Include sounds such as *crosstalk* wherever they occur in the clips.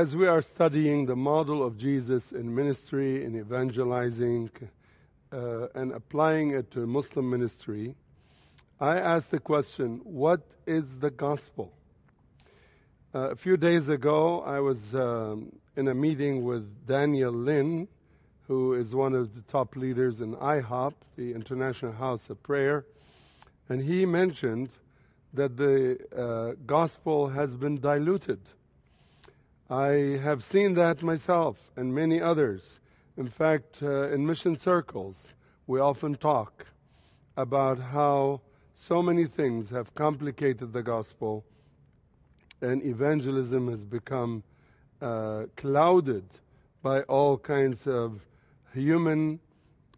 As we are studying the model of Jesus in ministry, in evangelizing, uh, and applying it to Muslim ministry, I asked the question what is the gospel? Uh, a few days ago, I was um, in a meeting with Daniel Lin, who is one of the top leaders in IHOP, the International House of Prayer, and he mentioned that the uh, gospel has been diluted I have seen that myself and many others. In fact, uh, in mission circles, we often talk about how so many things have complicated the gospel and evangelism has become uh, clouded by all kinds of human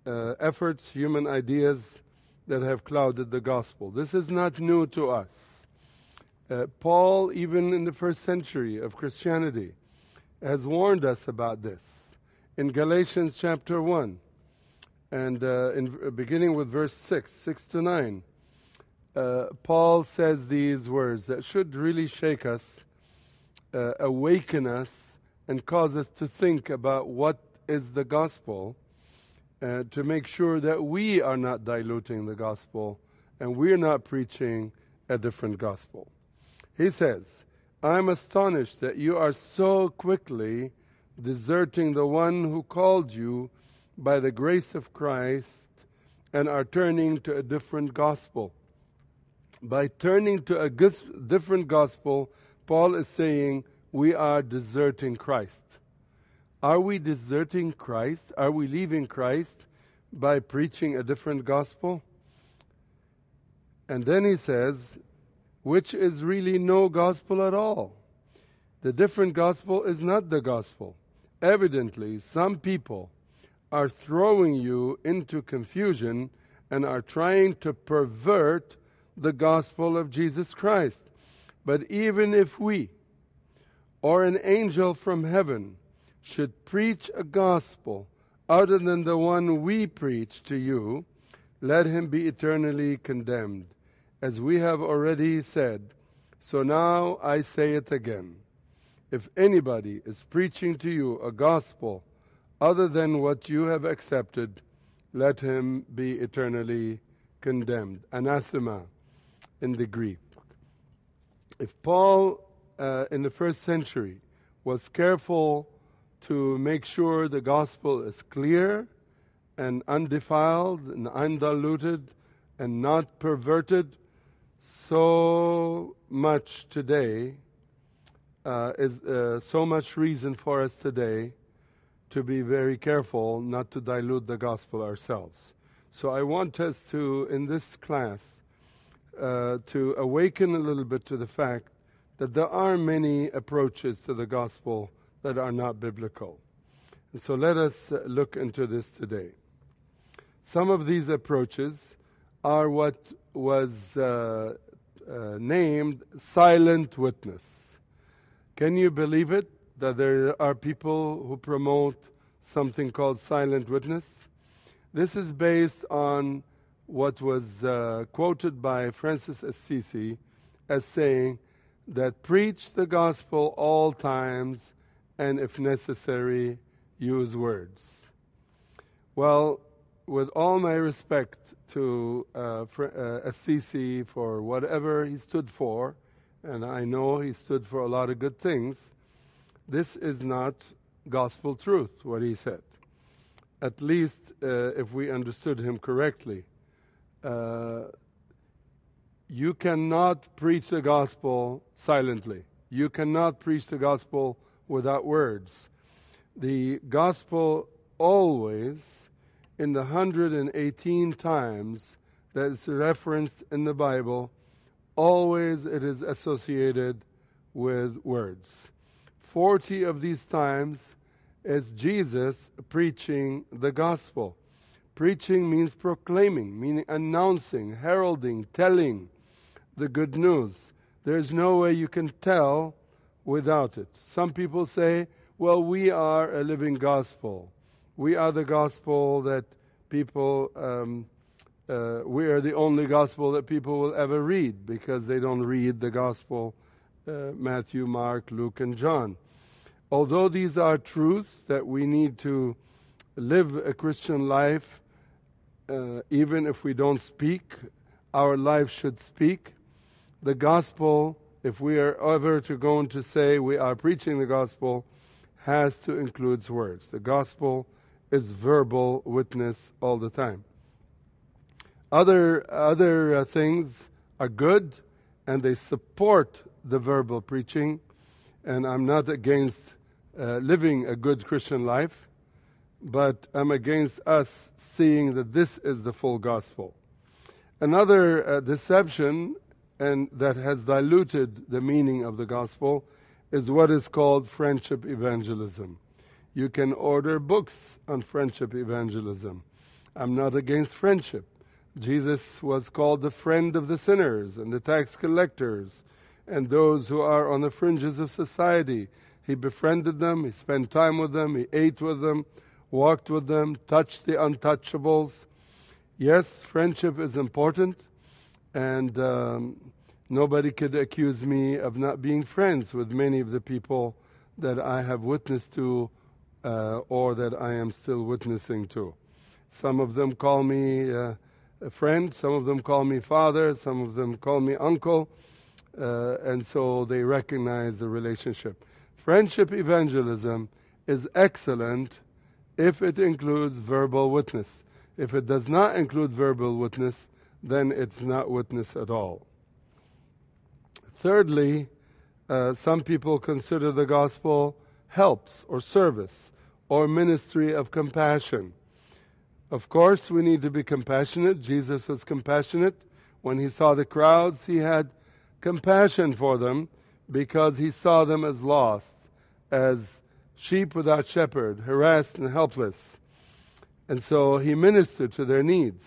uh, efforts, human ideas that have clouded the gospel. This is not new to us. Uh, Paul, even in the first century of Christianity, has warned us about this. In Galatians chapter 1, and uh, in, uh, beginning with verse 6, 6 to 9, uh, Paul says these words that should really shake us, uh, awaken us, and cause us to think about what is the gospel, uh, to make sure that we are not diluting the gospel and we're not preaching a different gospel. He says, I'm astonished that you are so quickly deserting the one who called you by the grace of Christ and are turning to a different gospel. By turning to a different gospel, Paul is saying we are deserting Christ. Are we deserting Christ? Are we leaving Christ by preaching a different gospel? And then he says, which is really no gospel at all. The different gospel is not the gospel. Evidently, some people are throwing you into confusion and are trying to pervert the gospel of Jesus Christ. But even if we or an angel from heaven should preach a gospel other than the one we preach to you, let him be eternally condemned as we have already said. So now I say it again. If anybody is preaching to you a gospel other than what you have accepted, let him be eternally condemned. Anathema in the Greek. If Paul uh, in the first century was careful to make sure the gospel is clear and undefiled and undiluted and not perverted, so much today uh, is uh, so much reason for us today to be very careful not to dilute the gospel ourselves. So I want us to, in this class, uh, to awaken a little bit to the fact that there are many approaches to the gospel that are not biblical. And so let us look into this today. Some of these approaches are what was uh, uh, named silent witness. Can you believe it that there are people who promote something called silent witness? This is based on what was uh, quoted by Francis Assisi as saying that preach the gospel all times and if necessary use words. Well, with all my respect to uh, uh, Assisi for whatever he stood for, and I know he stood for a lot of good things, this is not gospel truth, what he said. At least uh, if we understood him correctly. Uh, you cannot preach the gospel silently. You cannot preach the gospel without words. The gospel always in the 118 times that is referenced in the Bible, always it is associated with words. 40 of these times is Jesus preaching the gospel. Preaching means proclaiming, meaning announcing, heralding, telling the good news. There's no way you can tell without it. Some people say, well, we are a living gospel. We are the gospel that people, um, uh, we are the only gospel that people will ever read because they don't read the gospel uh, Matthew, Mark, Luke, and John. although these are truths that we need to live a Christian life, uh, even if we don't speak, our life should speak. The gospel, if we are ever to go and to say we are preaching the gospel, has to include words. The gospel is verbal witness all the time. Other other uh, things are good, and they support the verbal preaching. And I'm not against uh, living a good Christian life, but I'm against us seeing that this is the full gospel. Another uh, deception, and that has diluted the meaning of the gospel, is what is called friendship evangelism. You can order books on friendship evangelism. I'm not against friendship. Jesus was called the friend of the sinners and the tax collectors and those who are on the fringes of society. He befriended them, he spent time with them, he ate with them, walked with them, touched the untouchables. Yes, friendship is important, and um, nobody could accuse me of not being friends with many of the people that I have witnessed to uh, or that I am still witnessing to. Some of them call me uh, a friend, some of them call me father, some of them call me uncle, uh, and so they recognize the relationship. Friendship evangelism is excellent if it includes verbal witness. If it does not include verbal witness, then it's not witness at all. Thirdly, uh, some people consider the gospel helps or service or ministry of compassion. Of course, we need to be compassionate. Jesus was compassionate. When he saw the crowds, he had compassion for them because he saw them as lost, as sheep without shepherd, harassed and helpless. And so he ministered to their needs.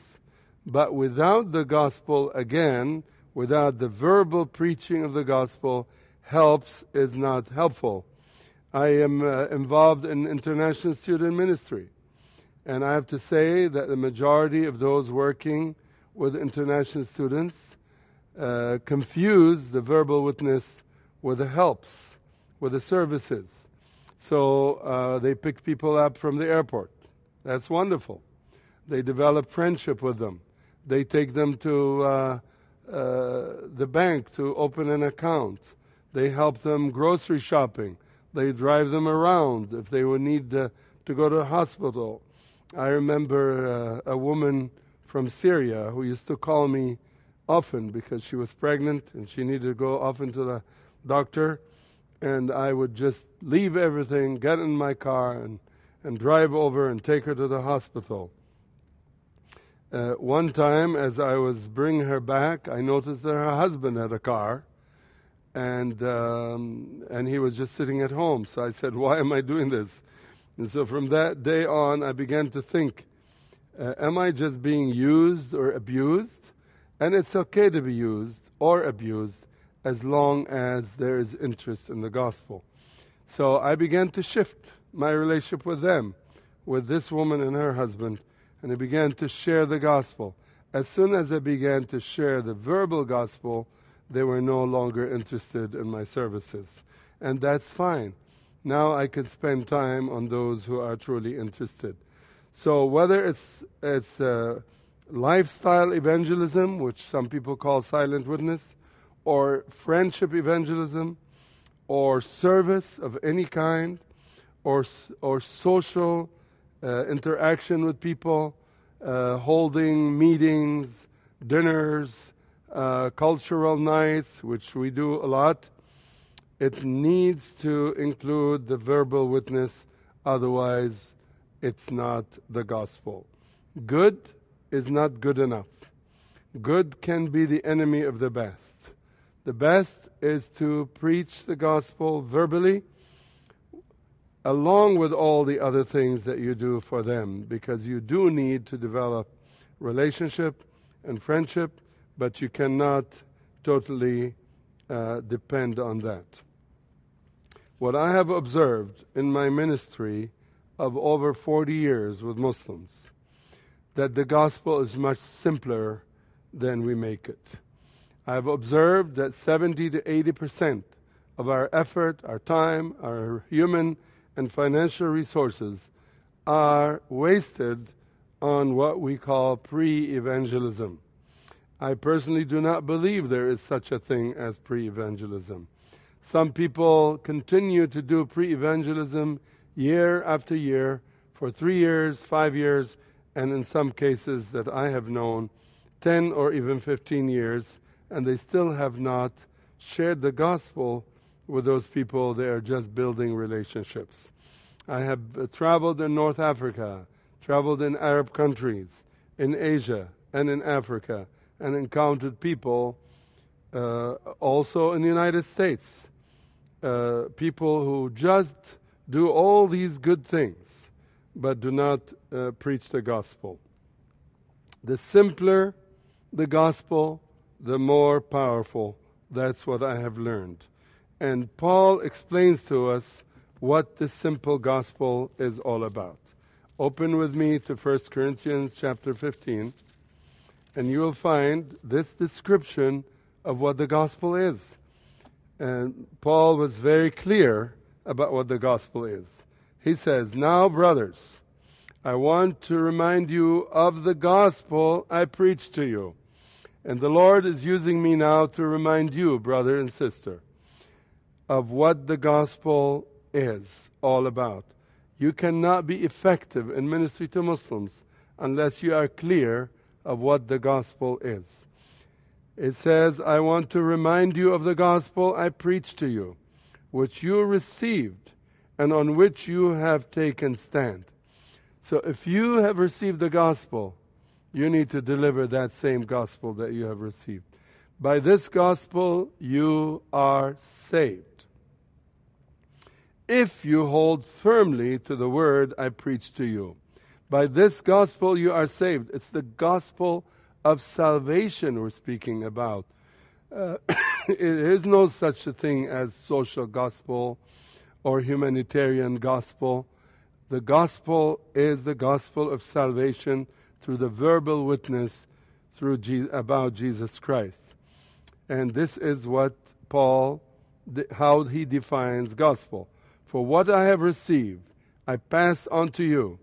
But without the gospel, again, without the verbal preaching of the gospel, helps is not helpful. I am uh, involved in international student ministry. And I have to say that the majority of those working with international students uh, confuse the verbal witness with the helps, with the services. So uh, they pick people up from the airport. That's wonderful. They develop friendship with them. They take them to uh, uh the bank to open an account. They help them grocery shopping. They drive them around if they would need to go to hospital I remember uh, a woman from Syria who used to call me often because she was pregnant and she needed to go often to the doctor. And I would just leave everything, get in my car, and, and drive over and take her to the hospital. Uh, one time, as I was bringing her back, I noticed that her husband had a car, and um, and he was just sitting at home. So I said, "Why am I doing this?" And so from that day on, I began to think uh, am I just being used or abused? And it's okay to be used or abused as long as there is interest in the gospel. So I began to shift my relationship with them, with this woman and her husband, and I began to share the gospel. As soon as I began to share the verbal gospel, they were no longer interested in my services. And that's fine. Now I can spend time on those who are truly interested. So whether it's it's uh, lifestyle evangelism, which some people call silent witness, or friendship evangelism, or service of any kind, or or social uh, interaction with people, uh, holding meetings, dinners, uh, cultural nights, which we do a lot it needs to include the verbal witness, otherwise, it's not the gospel. Good is not good enough. Good can be the enemy of the best. The best is to preach the gospel verbally, along with all the other things that you do for them, because you do need to develop relationship and friendship, but you cannot totally uh, depend on that. What I have observed in my ministry of over 40 years with Muslims, that the gospel is much simpler than we make it. I've observed that 70 to 80 percent of our effort, our time, our human and financial resources are wasted on what we call pre evangelism. I personally do not believe there is such a thing as pre evangelism. Some people continue to do pre evangelism year after year for three years, five years, and in some cases that I have known, 10 or even 15 years, and they still have not shared the gospel with those people. They are just building relationships. I have traveled in North Africa, traveled in Arab countries, in Asia, and in Africa, and encountered people uh, also in the United States. Uh, people who just do all these good things, but do not uh, preach the gospel. The simpler the gospel, the more powerful. That's what I have learned. And Paul explains to us what the simple gospel is all about. Open with me to 1 Corinthians chapter 15, and you will find this description of what the gospel is. And Paul was very clear about what the gospel is. He says, Now, brothers, I want to remind you of the gospel I preached to you. And the Lord is using me now to remind you, brother and sister, of what the gospel is all about. You cannot be effective in ministry to Muslims unless you are clear of what the gospel is. It says, I want to remind you of the gospel I preached to you, which you received and on which you have taken stand. So if you have received the gospel, you need to deliver that same gospel that you have received. By this gospel, you are saved if you hold firmly to the word I preach to you. By this gospel you are saved. It's the gospel of salvation we're speaking about. Uh, *coughs* there is no such a thing as social gospel or humanitarian gospel. The gospel is the gospel of salvation through the verbal witness through Je- about Jesus Christ. And this is what Paul, how he defines gospel. For what I have received, I pass on to you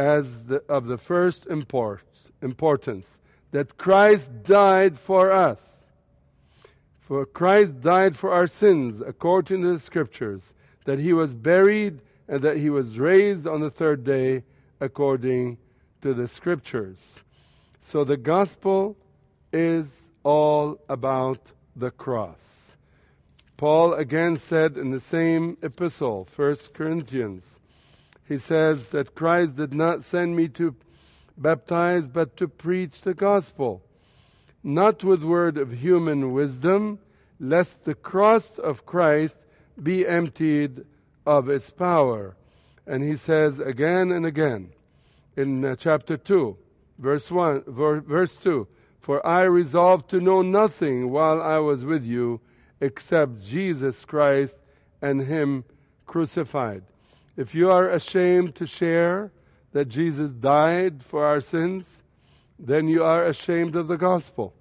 as the, of the first import, importance that Christ died for us. For Christ died for our sins, according to the Scriptures, that he was buried and that he was raised on the third day, according to the Scriptures. So the gospel is all about the cross. Paul again said in the same epistle, 1 Corinthians, he says that Christ did not send me to baptize, but to preach the gospel, not with word of human wisdom, lest the cross of Christ be emptied of its power. And he says again and again in uh, chapter 2, verse 1, verse 2, For I resolved to know nothing while I was with you except Jesus Christ and Him crucified. If you are ashamed to share that Jesus died for our sins, then you are ashamed of the gospel.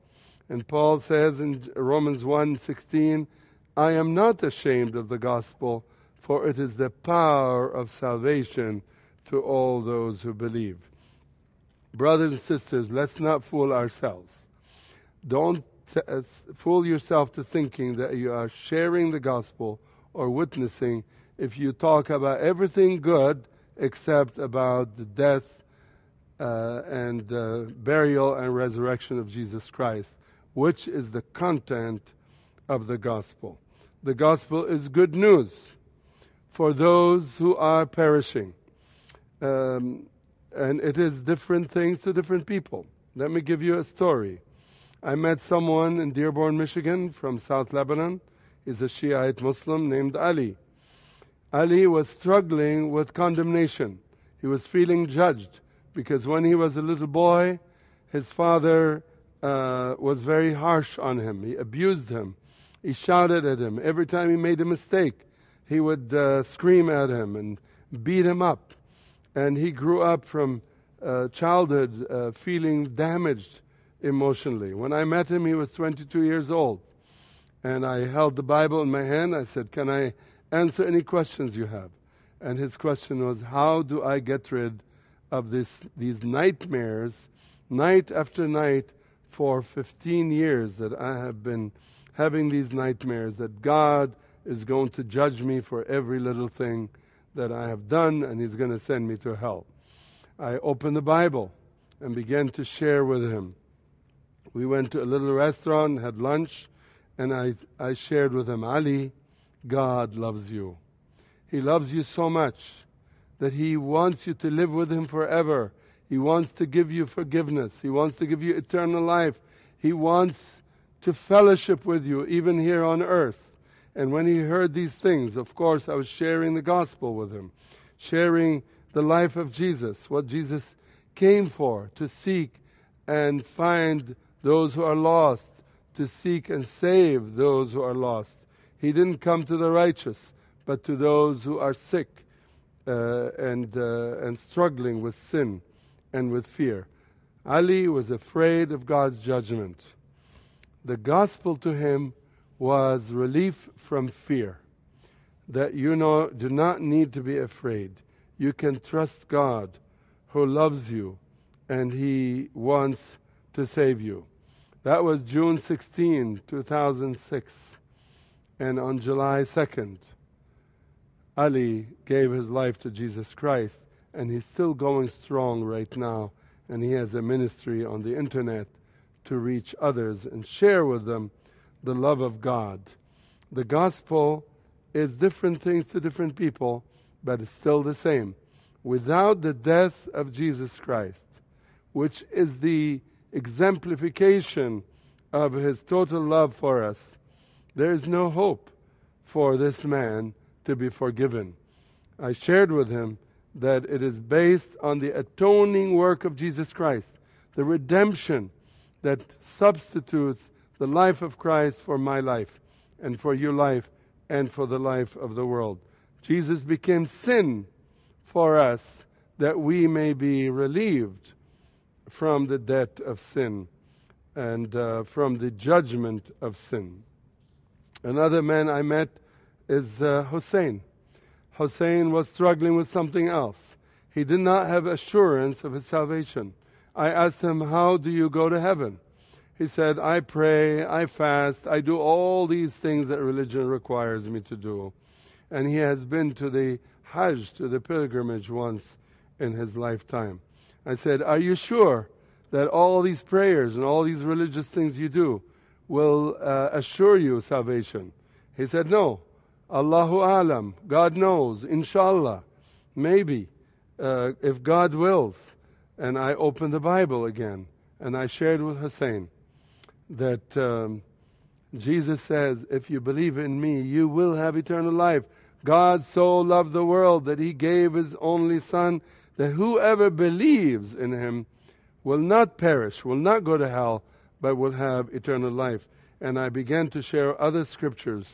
And Paul says in Romans 1:16, I am not ashamed of the gospel, for it is the power of salvation to all those who believe. Brothers and sisters, let's not fool ourselves. Don't uh, fool yourself to thinking that you are sharing the gospel or witnessing if you talk about everything good except about the death uh, and uh, burial and resurrection of Jesus Christ, which is the content of the gospel. The gospel is good news for those who are perishing. Um, and it is different things to different people. Let me give you a story. I met someone in Dearborn, Michigan from South Lebanon. He's a Shiite Muslim named Ali. Ali was struggling with condemnation. He was feeling judged because when he was a little boy, his father uh, was very harsh on him. He abused him. He shouted at him. Every time he made a mistake, he would uh, scream at him and beat him up. And he grew up from uh, childhood uh, feeling damaged emotionally. When I met him, he was 22 years old. And I held the Bible in my hand. I said, Can I answer any questions you have? And his question was, How do I get rid of this, these nightmares, night after night, for 15 years that I have been having these nightmares that God is going to judge me for every little thing that I have done and He's going to send me to hell. I opened the Bible and began to share with him. We went to a little restaurant, had lunch, and I, I shared with him, Ali, God loves you. He loves you so much that He wants you to live with Him forever. He wants to give you forgiveness. He wants to give you eternal life. He wants to fellowship with you, even here on earth. And when he heard these things, of course, I was sharing the gospel with him, sharing the life of Jesus, what Jesus came for, to seek and find those who are lost, to seek and save those who are lost. He didn't come to the righteous, but to those who are sick uh, and, uh, and struggling with sin and with fear. Ali was afraid of God's judgment. The gospel to him was relief from fear. That you know, do not need to be afraid. You can trust God who loves you and He wants to save you. That was June 16, 2006. And on July 2nd, Ali gave his life to Jesus Christ, and he's still going strong right now. And he has a ministry on the internet to reach others and share with them the love of God. The gospel is different things to different people, but it's still the same. Without the death of Jesus Christ, which is the exemplification of his total love for us, there is no hope for this man to be forgiven. I shared with him that it is based on the atoning work of Jesus Christ, the redemption that substitutes the life of Christ for my life and for your life and for the life of the world. Jesus became sin for us that we may be relieved from the debt of sin and uh, from the judgment of sin. Another man I met is uh, Hussein. Hussein was struggling with something else. He did not have assurance of his salvation. I asked him, How do you go to heaven? He said, I pray, I fast, I do all these things that religion requires me to do. And he has been to the Hajj, to the pilgrimage once in his lifetime. I said, Are you sure that all these prayers and all these religious things you do will uh, assure you salvation? He said, No. Allahu alam, God knows, inshallah, maybe, uh, if God wills. And I opened the Bible again and I shared with Hussein that um, Jesus says, If you believe in me, you will have eternal life. God so loved the world that he gave his only Son, that whoever believes in him will not perish, will not go to hell, but will have eternal life. And I began to share other scriptures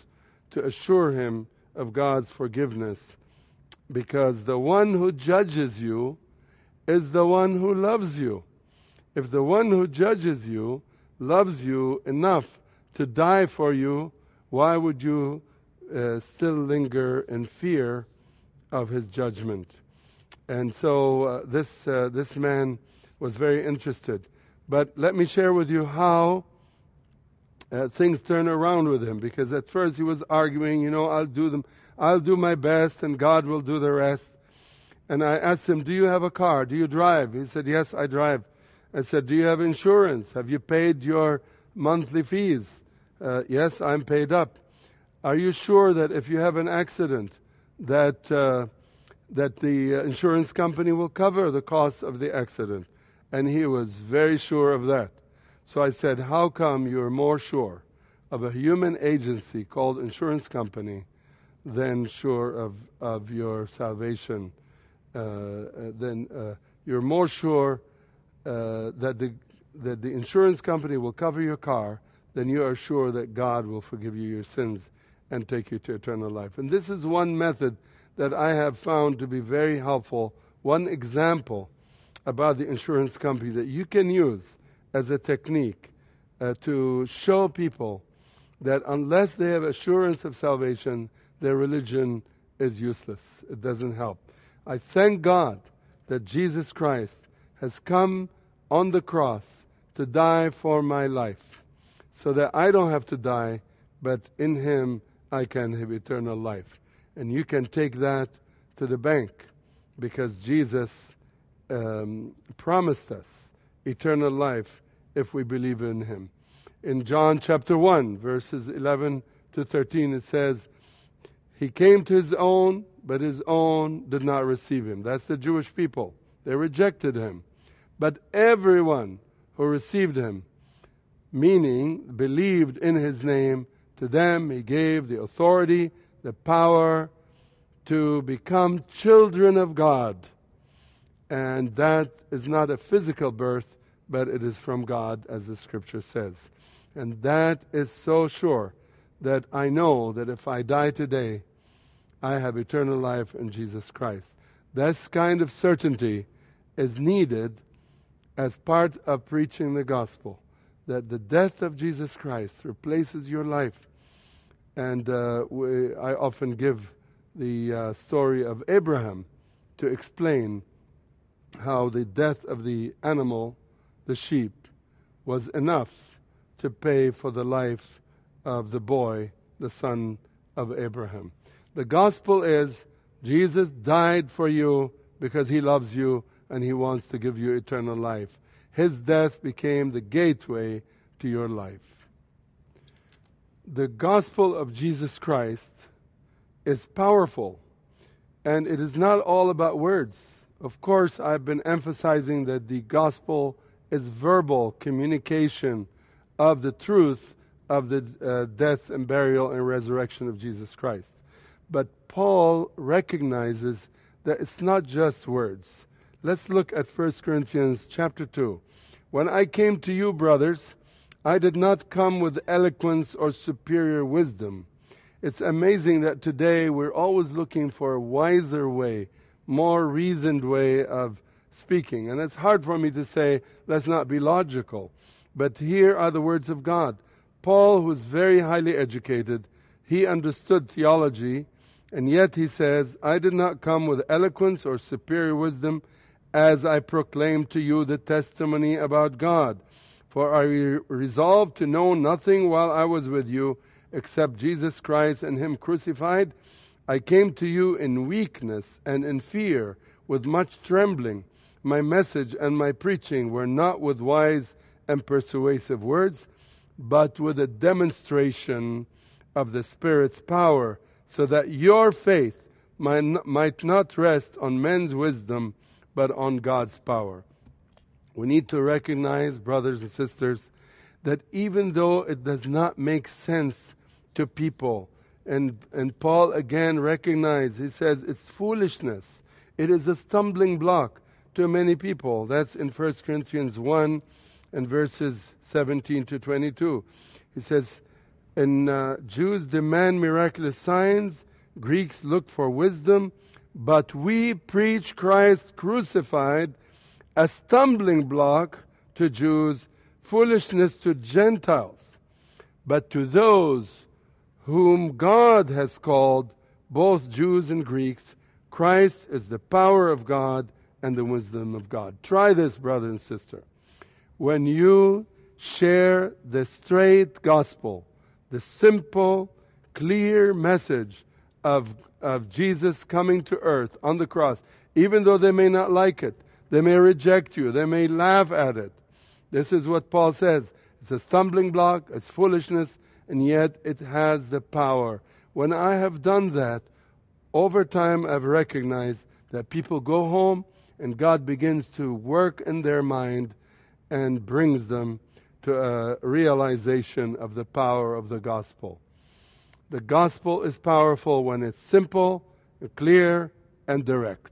to assure him of God's forgiveness. Because the one who judges you is the one who loves you. If the one who judges you loves you enough to die for you, why would you uh, still linger in fear of his judgment? And so uh, this, uh, this man was very interested. But let me share with you how uh, things turn around with him because at first he was arguing, you know, I'll do them, I'll do my best and God will do the rest. And I asked him, Do you have a car? Do you drive? He said, Yes, I drive. I said, Do you have insurance? Have you paid your monthly fees? Uh, yes, I'm paid up. Are you sure that if you have an accident, that, uh, that the insurance company will cover the cost of the accident? And he was very sure of that. So I said, How come you're more sure of a human agency called insurance company than sure of, of your salvation? Uh, uh then uh, you're more sure uh, that, the, that the insurance company will cover your car then you are sure that God will forgive you your sins and take you to eternal life. And this is one method that I have found to be very helpful, one example about the insurance company that you can use as a technique uh, to show people that unless they have assurance of salvation, their religion is useless. It doesn't help. I thank God that Jesus Christ has come on the cross to die for my life so that I don't have to die, but in Him I can have eternal life. And you can take that to the bank because Jesus um, promised us eternal life if we believe in Him. In John chapter 1, verses 11 to 13, it says, He came to His own, but His own did not receive Him. That's the Jewish people. They rejected Him. But everyone who received Him, meaning believed in His name, to them He gave the authority, the power to become children of God. And that is not a physical birth, but it is from God, as the scripture says. And that is so sure that I know that if I die today, I have eternal life in Jesus Christ. This kind of certainty is needed as part of preaching the gospel that the death of Jesus Christ replaces your life. And uh, we, I often give the uh, story of Abraham to explain how the death of the animal, the sheep, was enough to pay for the life of the boy, the son of Abraham. The gospel is Jesus died for you because he loves you and he wants to give you eternal life. His death became the gateway to your life. The gospel of Jesus Christ is powerful and it is not all about words. Of course, I've been emphasizing that the gospel is verbal communication of the truth of the uh, death and burial and resurrection of Jesus Christ. But Paul recognizes that it's not just words. Let's look at 1 Corinthians chapter 2. When I came to you, brothers, I did not come with eloquence or superior wisdom. It's amazing that today we're always looking for a wiser way, more reasoned way of speaking. And it's hard for me to say, let's not be logical. But here are the words of God. Paul, who was very highly educated, he understood theology, and yet he says, I did not come with eloquence or superior wisdom as I proclaim to you the testimony about God. For I resolved to know nothing while I was with you except Jesus Christ and Him crucified. I came to you in weakness and in fear, with much trembling. My message and my preaching were not with wise and persuasive words, but with a demonstration of the Spirit's power, so that your faith might not rest on men's wisdom, but on God's power. We need to recognize, brothers and sisters, that even though it does not make sense to people, and, and Paul again recognized, he says, it's foolishness. It is a stumbling block to many people. That's in 1 Corinthians 1 and verses 17 to 22. He says, and uh, Jews demand miraculous signs, Greeks look for wisdom, but we preach Christ crucified, a stumbling block to Jews, foolishness to Gentiles. But to those whom God has called, both Jews and Greeks, Christ is the power of God and the wisdom of God. Try this, brother and sister when you share the straight gospel, the simple, clear message of, of Jesus coming to earth on the cross, even though they may not like it, they may reject you, they may laugh at it. This is what Paul says. It's a stumbling block, it's foolishness, and yet it has the power. When I have done that, over time I've recognized that people go home and God begins to work in their mind and brings them to a realization of the power of the gospel. The gospel is powerful when it's simple, clear, and direct.